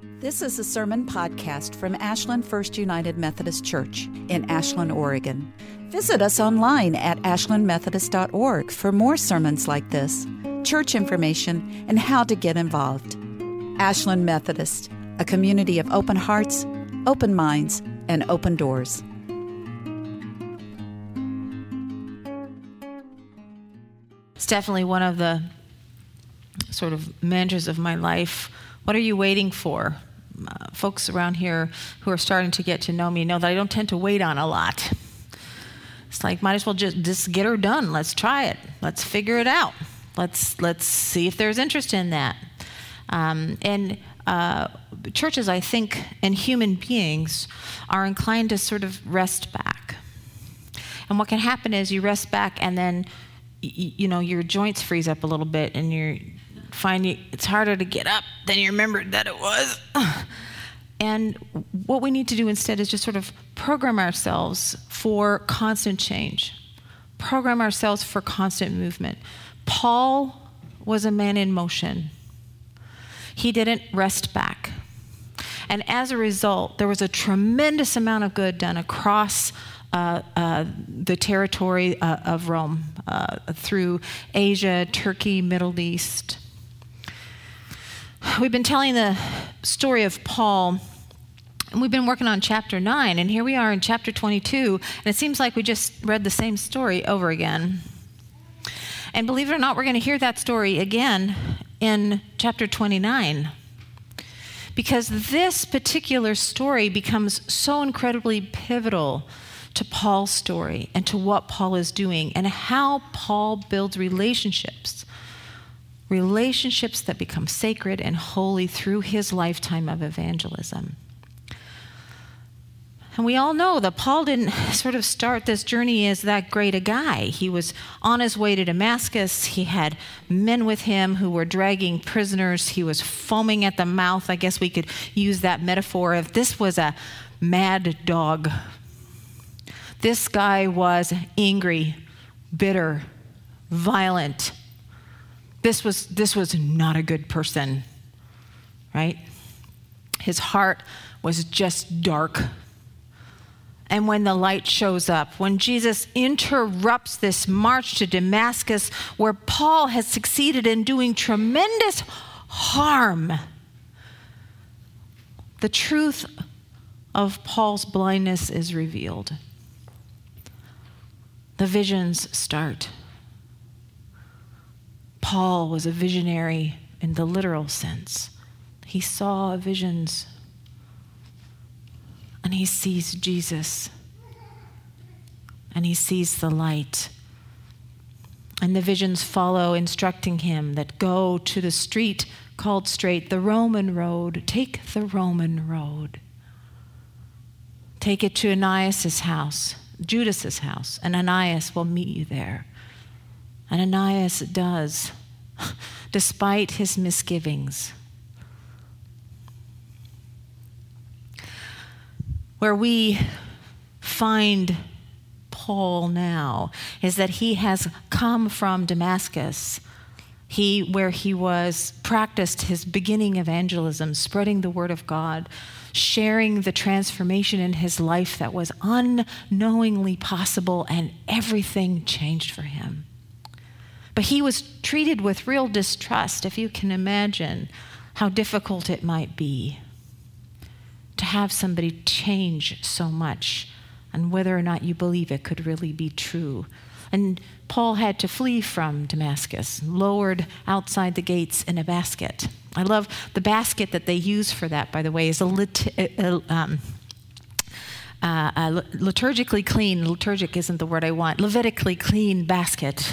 This is a sermon podcast from Ashland First United Methodist Church in Ashland, Oregon. Visit us online at ashlandmethodist.org for more sermons like this, church information, and how to get involved. Ashland Methodist, a community of open hearts, open minds, and open doors. It's definitely one of the sort of mantras of my life. What are you waiting for? Uh, folks around here who are starting to get to know me know that I don't tend to wait on a lot. It's like might as well just just get her done. Let's try it. Let's figure it out. Let's let's see if there's interest in that. Um, and uh, churches, I think, and human beings are inclined to sort of rest back. And what can happen is you rest back, and then y- you know your joints freeze up a little bit, and you're finding it's harder to get up than you remembered that it was. And what we need to do instead is just sort of program ourselves for constant change, program ourselves for constant movement. Paul was a man in motion, he didn't rest back. And as a result, there was a tremendous amount of good done across uh, uh, the territory uh, of Rome uh, through Asia, Turkey, Middle East. We've been telling the story of Paul, and we've been working on chapter 9, and here we are in chapter 22, and it seems like we just read the same story over again. And believe it or not, we're going to hear that story again in chapter 29. Because this particular story becomes so incredibly pivotal to Paul's story and to what Paul is doing and how Paul builds relationships relationships that become sacred and holy through his lifetime of evangelism. And we all know that Paul didn't sort of start this journey as that great a guy. He was on his way to Damascus. He had men with him who were dragging prisoners. He was foaming at the mouth. I guess we could use that metaphor if this was a mad dog. This guy was angry, bitter, violent, this was, this was not a good person, right? His heart was just dark. And when the light shows up, when Jesus interrupts this march to Damascus, where Paul has succeeded in doing tremendous harm, the truth of Paul's blindness is revealed. The visions start. Paul was a visionary in the literal sense. He saw visions and he sees Jesus and he sees the light. And the visions follow, instructing him that go to the street called straight, the Roman road. Take the Roman road. Take it to Ananias' house, Judas's house, and Ananias will meet you there. Ananias does, despite his misgivings. Where we find Paul now is that he has come from Damascus. He, where he was practiced his beginning evangelism, spreading the word of God, sharing the transformation in his life that was unknowingly possible, and everything changed for him. But he was treated with real distrust, if you can imagine how difficult it might be to have somebody change so much and whether or not you believe it could really be true. And Paul had to flee from Damascus, lowered outside the gates in a basket. I love the basket that they use for that, by the way, is a lit- uh, um, uh, liturgically clean, liturgic isn't the word I want, Levitically clean basket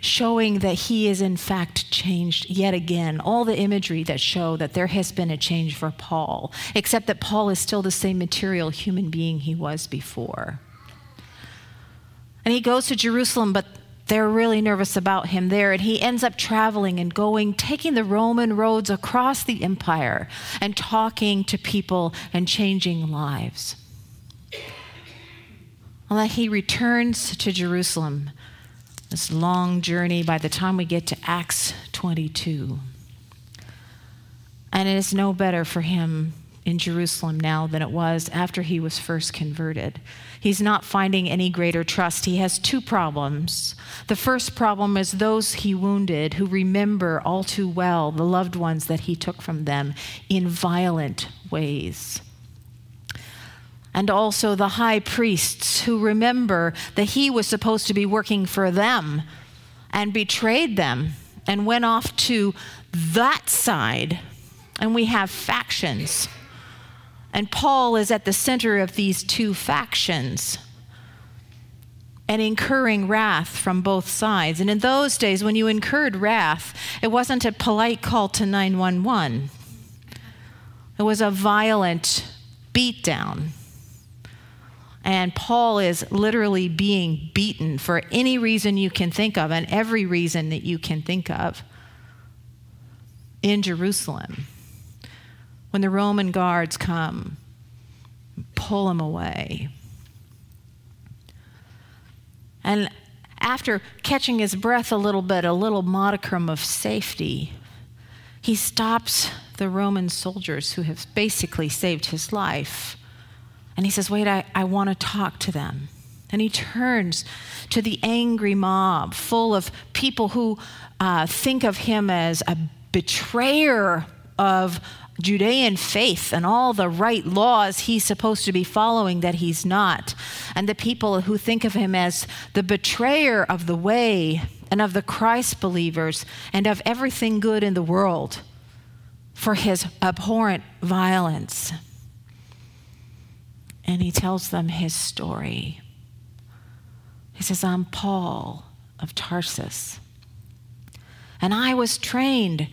showing that he is in fact changed yet again. All the imagery that show that there has been a change for Paul, except that Paul is still the same material human being he was before. And he goes to Jerusalem, but they're really nervous about him there. And he ends up traveling and going, taking the Roman roads across the empire and talking to people and changing lives. Well, that he returns to Jerusalem this long journey by the time we get to Acts 22. And it is no better for him in Jerusalem now than it was after he was first converted. He's not finding any greater trust. He has two problems. The first problem is those he wounded who remember all too well the loved ones that he took from them in violent ways. And also the high priests who remember that he was supposed to be working for them and betrayed them and went off to that side. And we have factions and Paul is at the center of these two factions and incurring wrath from both sides. And in those days, when you incurred wrath, it wasn't a polite call to 911, it was a violent beatdown. And Paul is literally being beaten for any reason you can think of and every reason that you can think of in Jerusalem when the Roman guards come, pull him away. And after catching his breath a little bit, a little modicum of safety, he stops the Roman soldiers who have basically saved his life. And he says, Wait, I, I want to talk to them. And he turns to the angry mob full of people who uh, think of him as a betrayer of Judean faith and all the right laws he's supposed to be following that he's not. And the people who think of him as the betrayer of the way and of the Christ believers and of everything good in the world for his abhorrent violence. And he tells them his story. He says, I'm Paul of Tarsus. And I was trained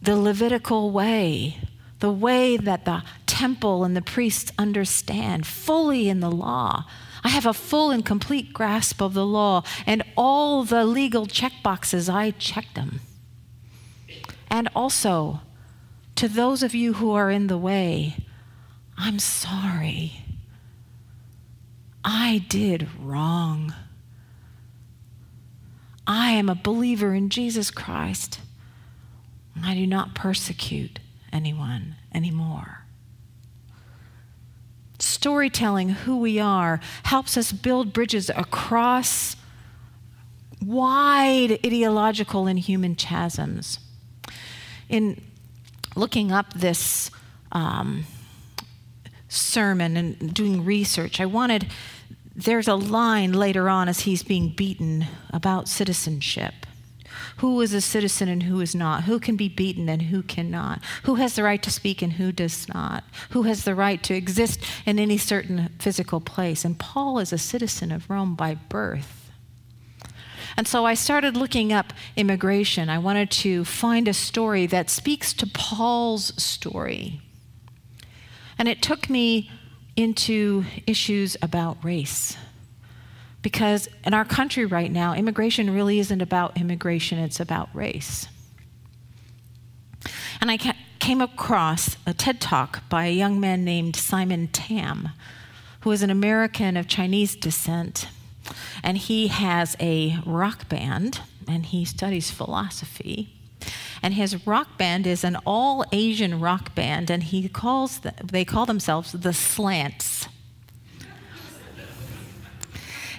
the Levitical way, the way that the temple and the priests understand fully in the law. I have a full and complete grasp of the law, and all the legal checkboxes, I check them. And also, to those of you who are in the way, I'm sorry. I did wrong. I am a believer in Jesus Christ. I do not persecute anyone anymore. Storytelling who we are helps us build bridges across wide ideological and human chasms. In looking up this um, sermon and doing research, I wanted, there's a line later on as he's being beaten about citizenship who is a citizen and who is not, who can be beaten and who cannot, who has the right to speak and who does not, who has the right to exist in any certain physical place. And Paul is a citizen of Rome by birth. And so I started looking up immigration. I wanted to find a story that speaks to Paul's story. And it took me into issues about race because in our country right now, immigration really isn't about immigration, it's about race. And I came across a TED talk by a young man named Simon Tam, who is an American of Chinese descent. And he has a rock band and he studies philosophy. And his rock band is an all Asian rock band, and he calls the, they call themselves the Slants.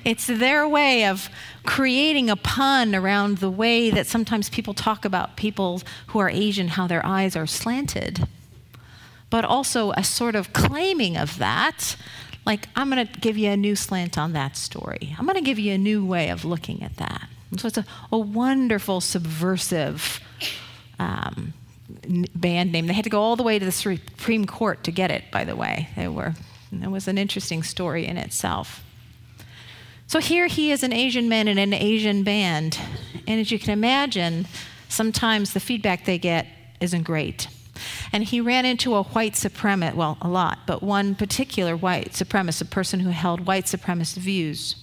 It's their way of creating a pun around the way that sometimes people talk about people who are Asian, how their eyes are slanted, but also a sort of claiming of that. Like, I'm going to give you a new slant on that story. I'm going to give you a new way of looking at that. And so it's a, a wonderful, subversive um, band name. They had to go all the way to the Supreme Court to get it, by the way. They were, it was an interesting story in itself. So here he is an Asian man in an Asian band. And as you can imagine, sometimes the feedback they get isn't great. And he ran into a white supremacist, well, a lot, but one particular white supremacist, a person who held white supremacist views.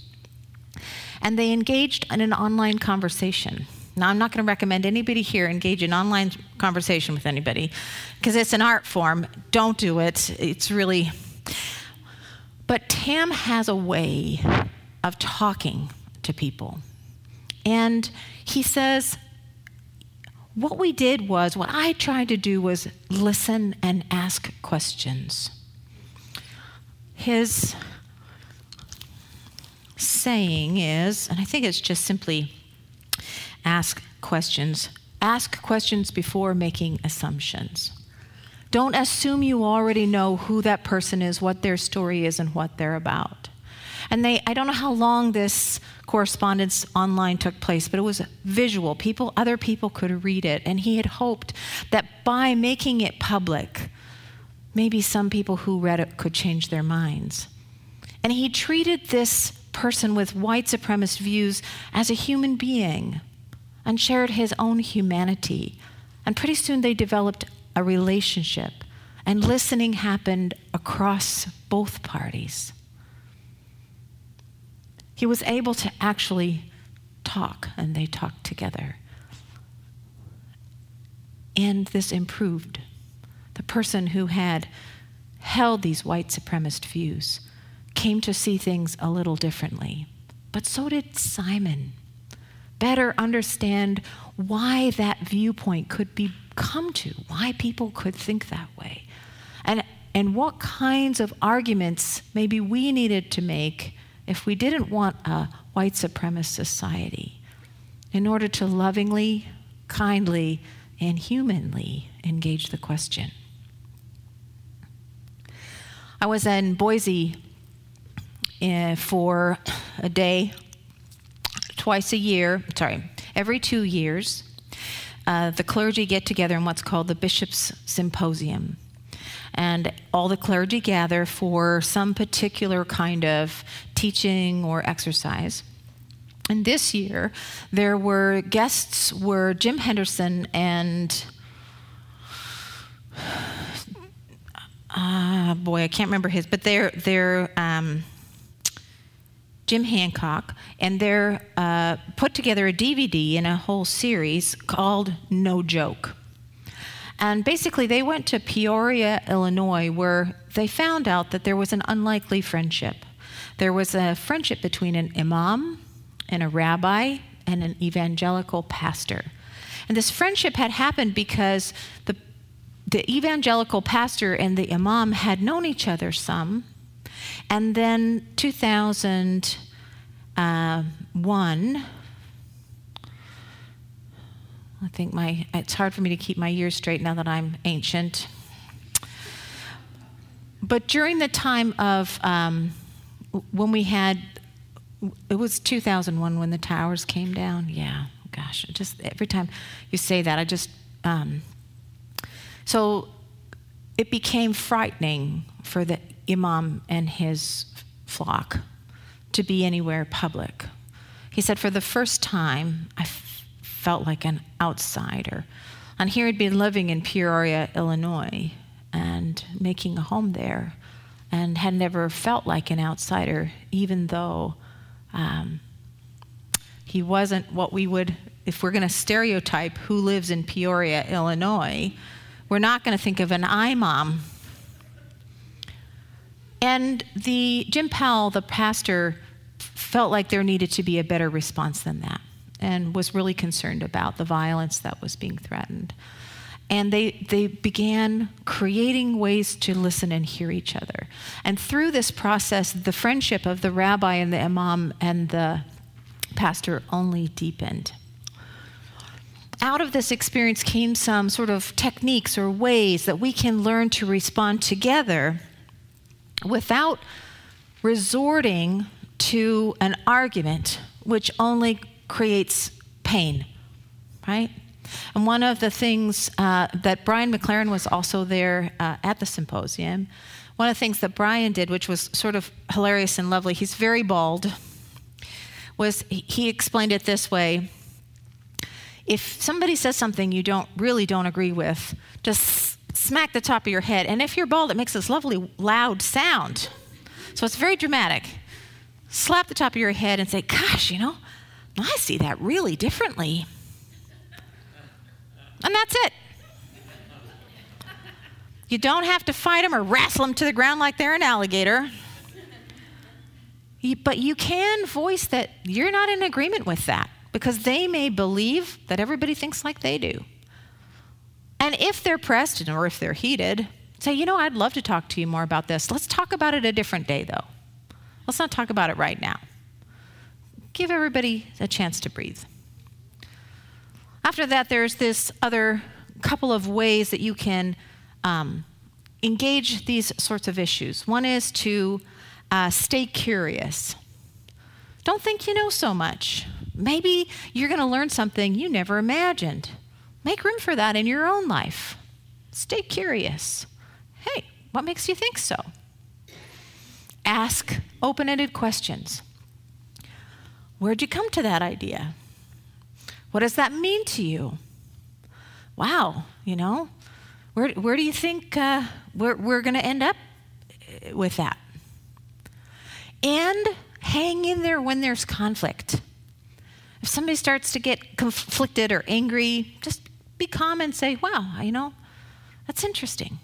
And they engaged in an online conversation. Now, I'm not going to recommend anybody here engage in online conversation with anybody because it's an art form. Don't do it. It's really. But Tam has a way of talking to people. And he says, what we did was, what I tried to do was listen and ask questions. His saying is, and I think it's just simply ask questions. Ask questions before making assumptions. Don't assume you already know who that person is, what their story is, and what they're about. And they, I don't know how long this correspondence online took place, but it was visual. People, other people could read it. And he had hoped that by making it public, maybe some people who read it could change their minds. And he treated this person with white supremacist views as a human being and shared his own humanity. And pretty soon they developed a relationship, and listening happened across both parties he was able to actually talk, and they talked together. And this improved. The person who had held these white supremacist views came to see things a little differently. But so did Simon. Better understand why that viewpoint could be come to, why people could think that way. And, and what kinds of arguments maybe we needed to make if we didn't want a white supremacist society, in order to lovingly, kindly, and humanly engage the question. I was in Boise uh, for a day, twice a year, sorry, every two years. Uh, the clergy get together in what's called the Bishop's Symposium and all the clergy gather for some particular kind of teaching or exercise. And this year, there were guests were Jim Henderson and uh, boy, I can't remember his, but they're they're um, Jim Hancock, and they're uh, put together a DVD in a whole series called No Joke. And basically, they went to Peoria, Illinois, where they found out that there was an unlikely friendship. There was a friendship between an imam and a rabbi and an evangelical pastor. And this friendship had happened because the, the evangelical pastor and the imam had known each other some. And then 2001, I think my, it's hard for me to keep my years straight now that I'm ancient. But during the time of um, when we had, it was 2001 when the towers came down. Yeah, gosh, just every time you say that, I just, um, so it became frightening for the imam and his flock to be anywhere public. He said, for the first time, I felt like an outsider. And here he'd been living in Peoria, Illinois, and making a home there, and had never felt like an outsider, even though um, he wasn't what we would, if we're going to stereotype who lives in Peoria, Illinois, we're not going to think of an imam. And the Jim Powell, the pastor, felt like there needed to be a better response than that and was really concerned about the violence that was being threatened. And they, they began creating ways to listen and hear each other. And through this process, the friendship of the rabbi and the imam and the pastor only deepened. Out of this experience came some sort of techniques or ways that we can learn to respond together without resorting to an argument, which only creates pain, right? And one of the things uh, that Brian McLaren was also there uh, at the symposium, one of the things that Brian did, which was sort of hilarious and lovely, he's very bald, was he explained it this way. If somebody says something you don't really don't agree with, just smack the top of your head. And if you're bald, it makes this lovely loud sound. So it's very dramatic. Slap the top of your head and say, Gosh, you know, I see that really differently. And that's it. You don't have to fight them or wrestle them to the ground like they're an alligator. But you can voice that you're not in agreement with that because they may believe that everybody thinks like they do. And if they're pressed or if they're heated, say, you know, I'd love to talk to you more about this. Let's talk about it a different day, though. Let's not talk about it right now. Give everybody a chance to breathe. After that, there's this other couple of ways that you can um, engage these sorts of issues. One is to uh, stay curious. Don't think you know so much. Maybe you're going to learn something you never imagined. Make room for that in your own life. Stay curious. Hey, what makes you think so? Ask open ended questions. Where'd you come to that idea? What does that mean to you? Wow, you know, where, where do you think uh, we're, we're going to end up with that? And hang in there when there's conflict. If somebody starts to get conflicted or angry, just be calm and say, wow, you know, that's interesting.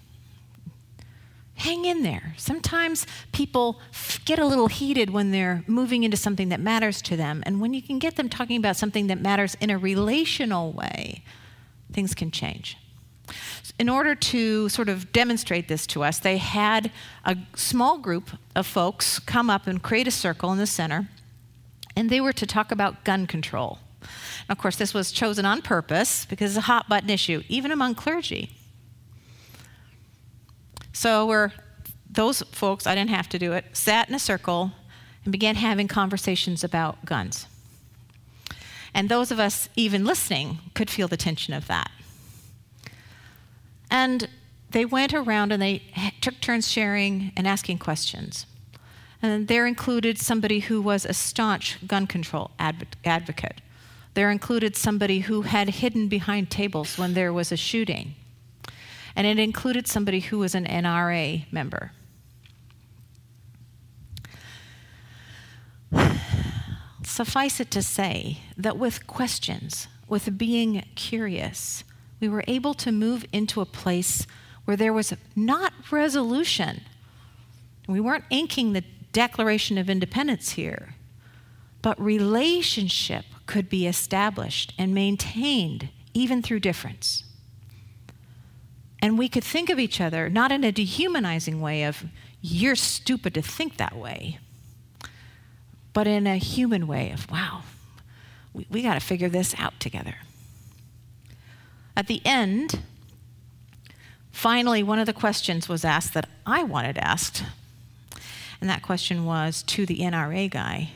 Hang in there. Sometimes people get a little heated when they're moving into something that matters to them. And when you can get them talking about something that matters in a relational way, things can change. In order to sort of demonstrate this to us, they had a small group of folks come up and create a circle in the center, and they were to talk about gun control. Of course, this was chosen on purpose because it's a hot button issue, even among clergy. So we're those folks, I didn't have to do it, sat in a circle and began having conversations about guns. And those of us even listening could feel the tension of that. And they went around and they took turns sharing and asking questions. And there included somebody who was a staunch gun control advocate. There included somebody who had hidden behind tables when there was a shooting. And it included somebody who was an NRA member. Suffice it to say that with questions, with being curious, we were able to move into a place where there was not resolution. We weren't inking the Declaration of Independence here, but relationship could be established and maintained even through difference. And we could think of each other not in a dehumanizing way of, you're stupid to think that way, but in a human way of, wow, we, we got to figure this out together. At the end, finally, one of the questions was asked that I wanted asked. And that question was to the NRA guy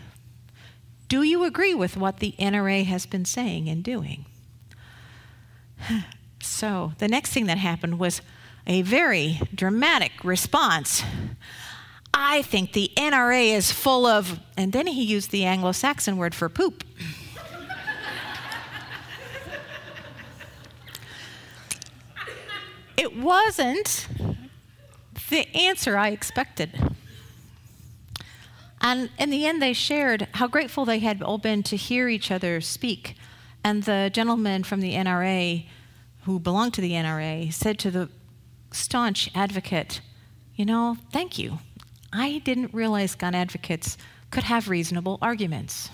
do you agree with what the NRA has been saying and doing? So the next thing that happened was a very dramatic response. I think the NRA is full of, and then he used the Anglo Saxon word for poop. it wasn't the answer I expected. And in the end, they shared how grateful they had all been to hear each other speak. And the gentleman from the NRA, who belonged to the NRA, said to the staunch advocate, You know, thank you. I didn't realize gun advocates could have reasonable arguments.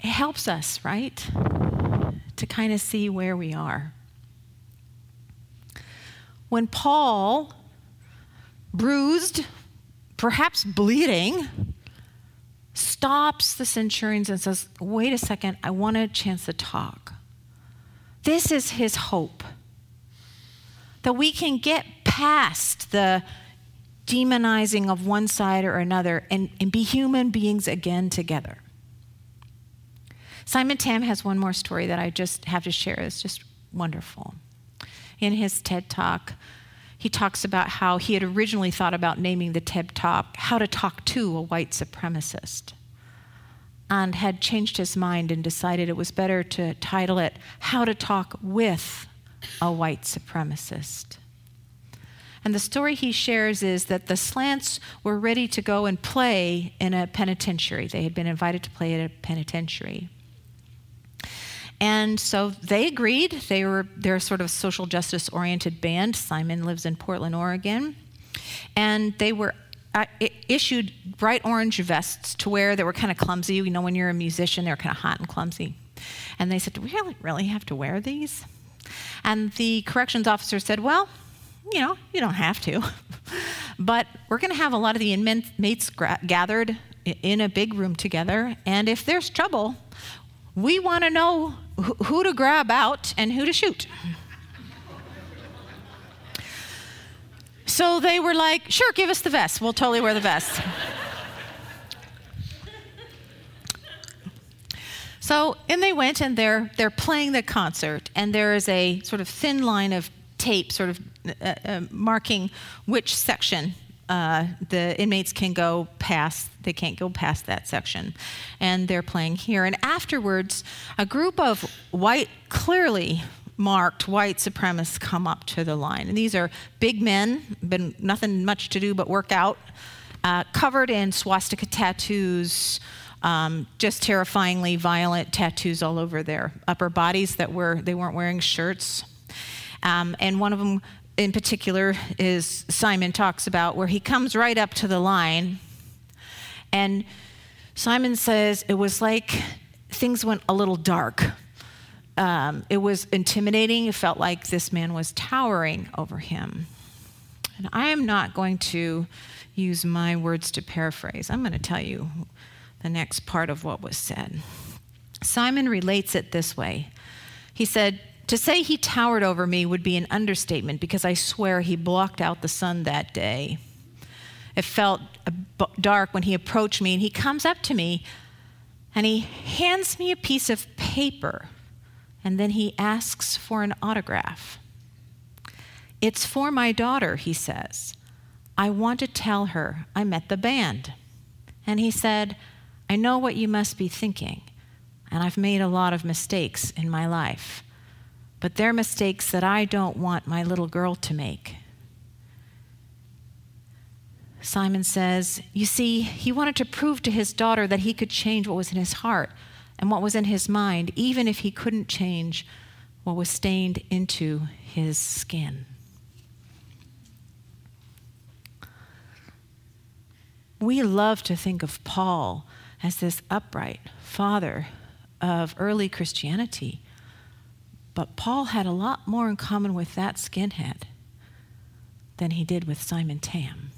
It helps us, right? To kind of see where we are. When Paul, bruised, perhaps bleeding, stops the centurions and says, Wait a second, I want a chance to talk. This is his hope that we can get past the demonizing of one side or another and, and be human beings again together. Simon Tam has one more story that I just have to share. It's just wonderful in his TED talk, he talks about how he had originally thought about naming the TED talk How to Talk to a White Supremacist, and had changed his mind and decided it was better to title it How to Talk with a White Supremacist. And the story he shares is that the slants were ready to go and play in a penitentiary. They had been invited to play at a penitentiary. And so they agreed. They were they're sort of social justice oriented band. Simon lives in Portland, Oregon. And they were uh, issued bright orange vests to wear that were kind of clumsy. You know, when you're a musician, they're kind of hot and clumsy. And they said, Do we really, really have to wear these? And the corrections officer said, Well, you know, you don't have to. but we're going to have a lot of the inmates gra- gathered in a big room together. And if there's trouble, we want to know who to grab out and who to shoot. So they were like, sure, give us the vest. We'll totally wear the vest. so, and they went and they're, they're playing the concert, and there is a sort of thin line of tape sort of uh, uh, marking which section uh, the inmates can go past, they can't go past that section. And they're playing here. And afterwards, a group of white, clearly marked white supremacists come up to the line. And these are big men, been nothing much to do but work out, uh, covered in swastika tattoos, um, just terrifyingly violent tattoos all over their upper bodies that were they weren't wearing shirts. Um, and one of them in particular is Simon talks about where he comes right up to the line and Simon says it was like things went a little dark um, it was intimidating. It felt like this man was towering over him. And I am not going to use my words to paraphrase. I'm going to tell you the next part of what was said. Simon relates it this way He said, To say he towered over me would be an understatement because I swear he blocked out the sun that day. It felt dark when he approached me, and he comes up to me and he hands me a piece of paper and then he asks for an autograph. It's for my daughter, he says. I want to tell her I met the band. And he said, I know what you must be thinking, and I've made a lot of mistakes in my life, but they're mistakes that I don't want my little girl to make. Simon says, You see, he wanted to prove to his daughter that he could change what was in his heart and what was in his mind, even if he couldn't change what was stained into his skin. We love to think of Paul as this upright father of early Christianity, but Paul had a lot more in common with that skinhead than he did with Simon Tam.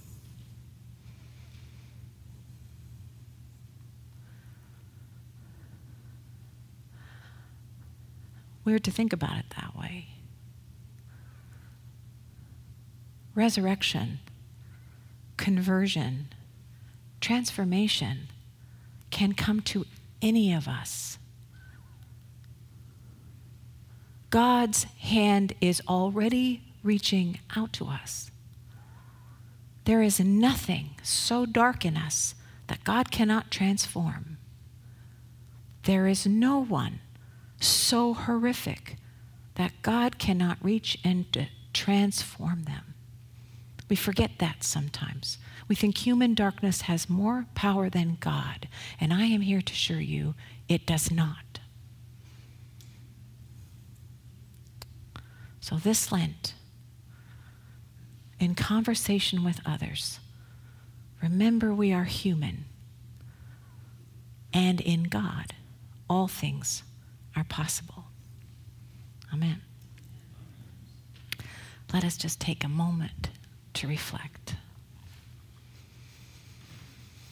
Weird to think about it that way. Resurrection, conversion, transformation can come to any of us. God's hand is already reaching out to us. There is nothing so dark in us that God cannot transform. There is no one so horrific that God cannot reach and transform them. We forget that sometimes. We think human darkness has more power than God, and I am here to assure you it does not. So, this Lent, in conversation with others, remember we are human, and in God, all things are possible. Amen. Let us just take a moment to reflect.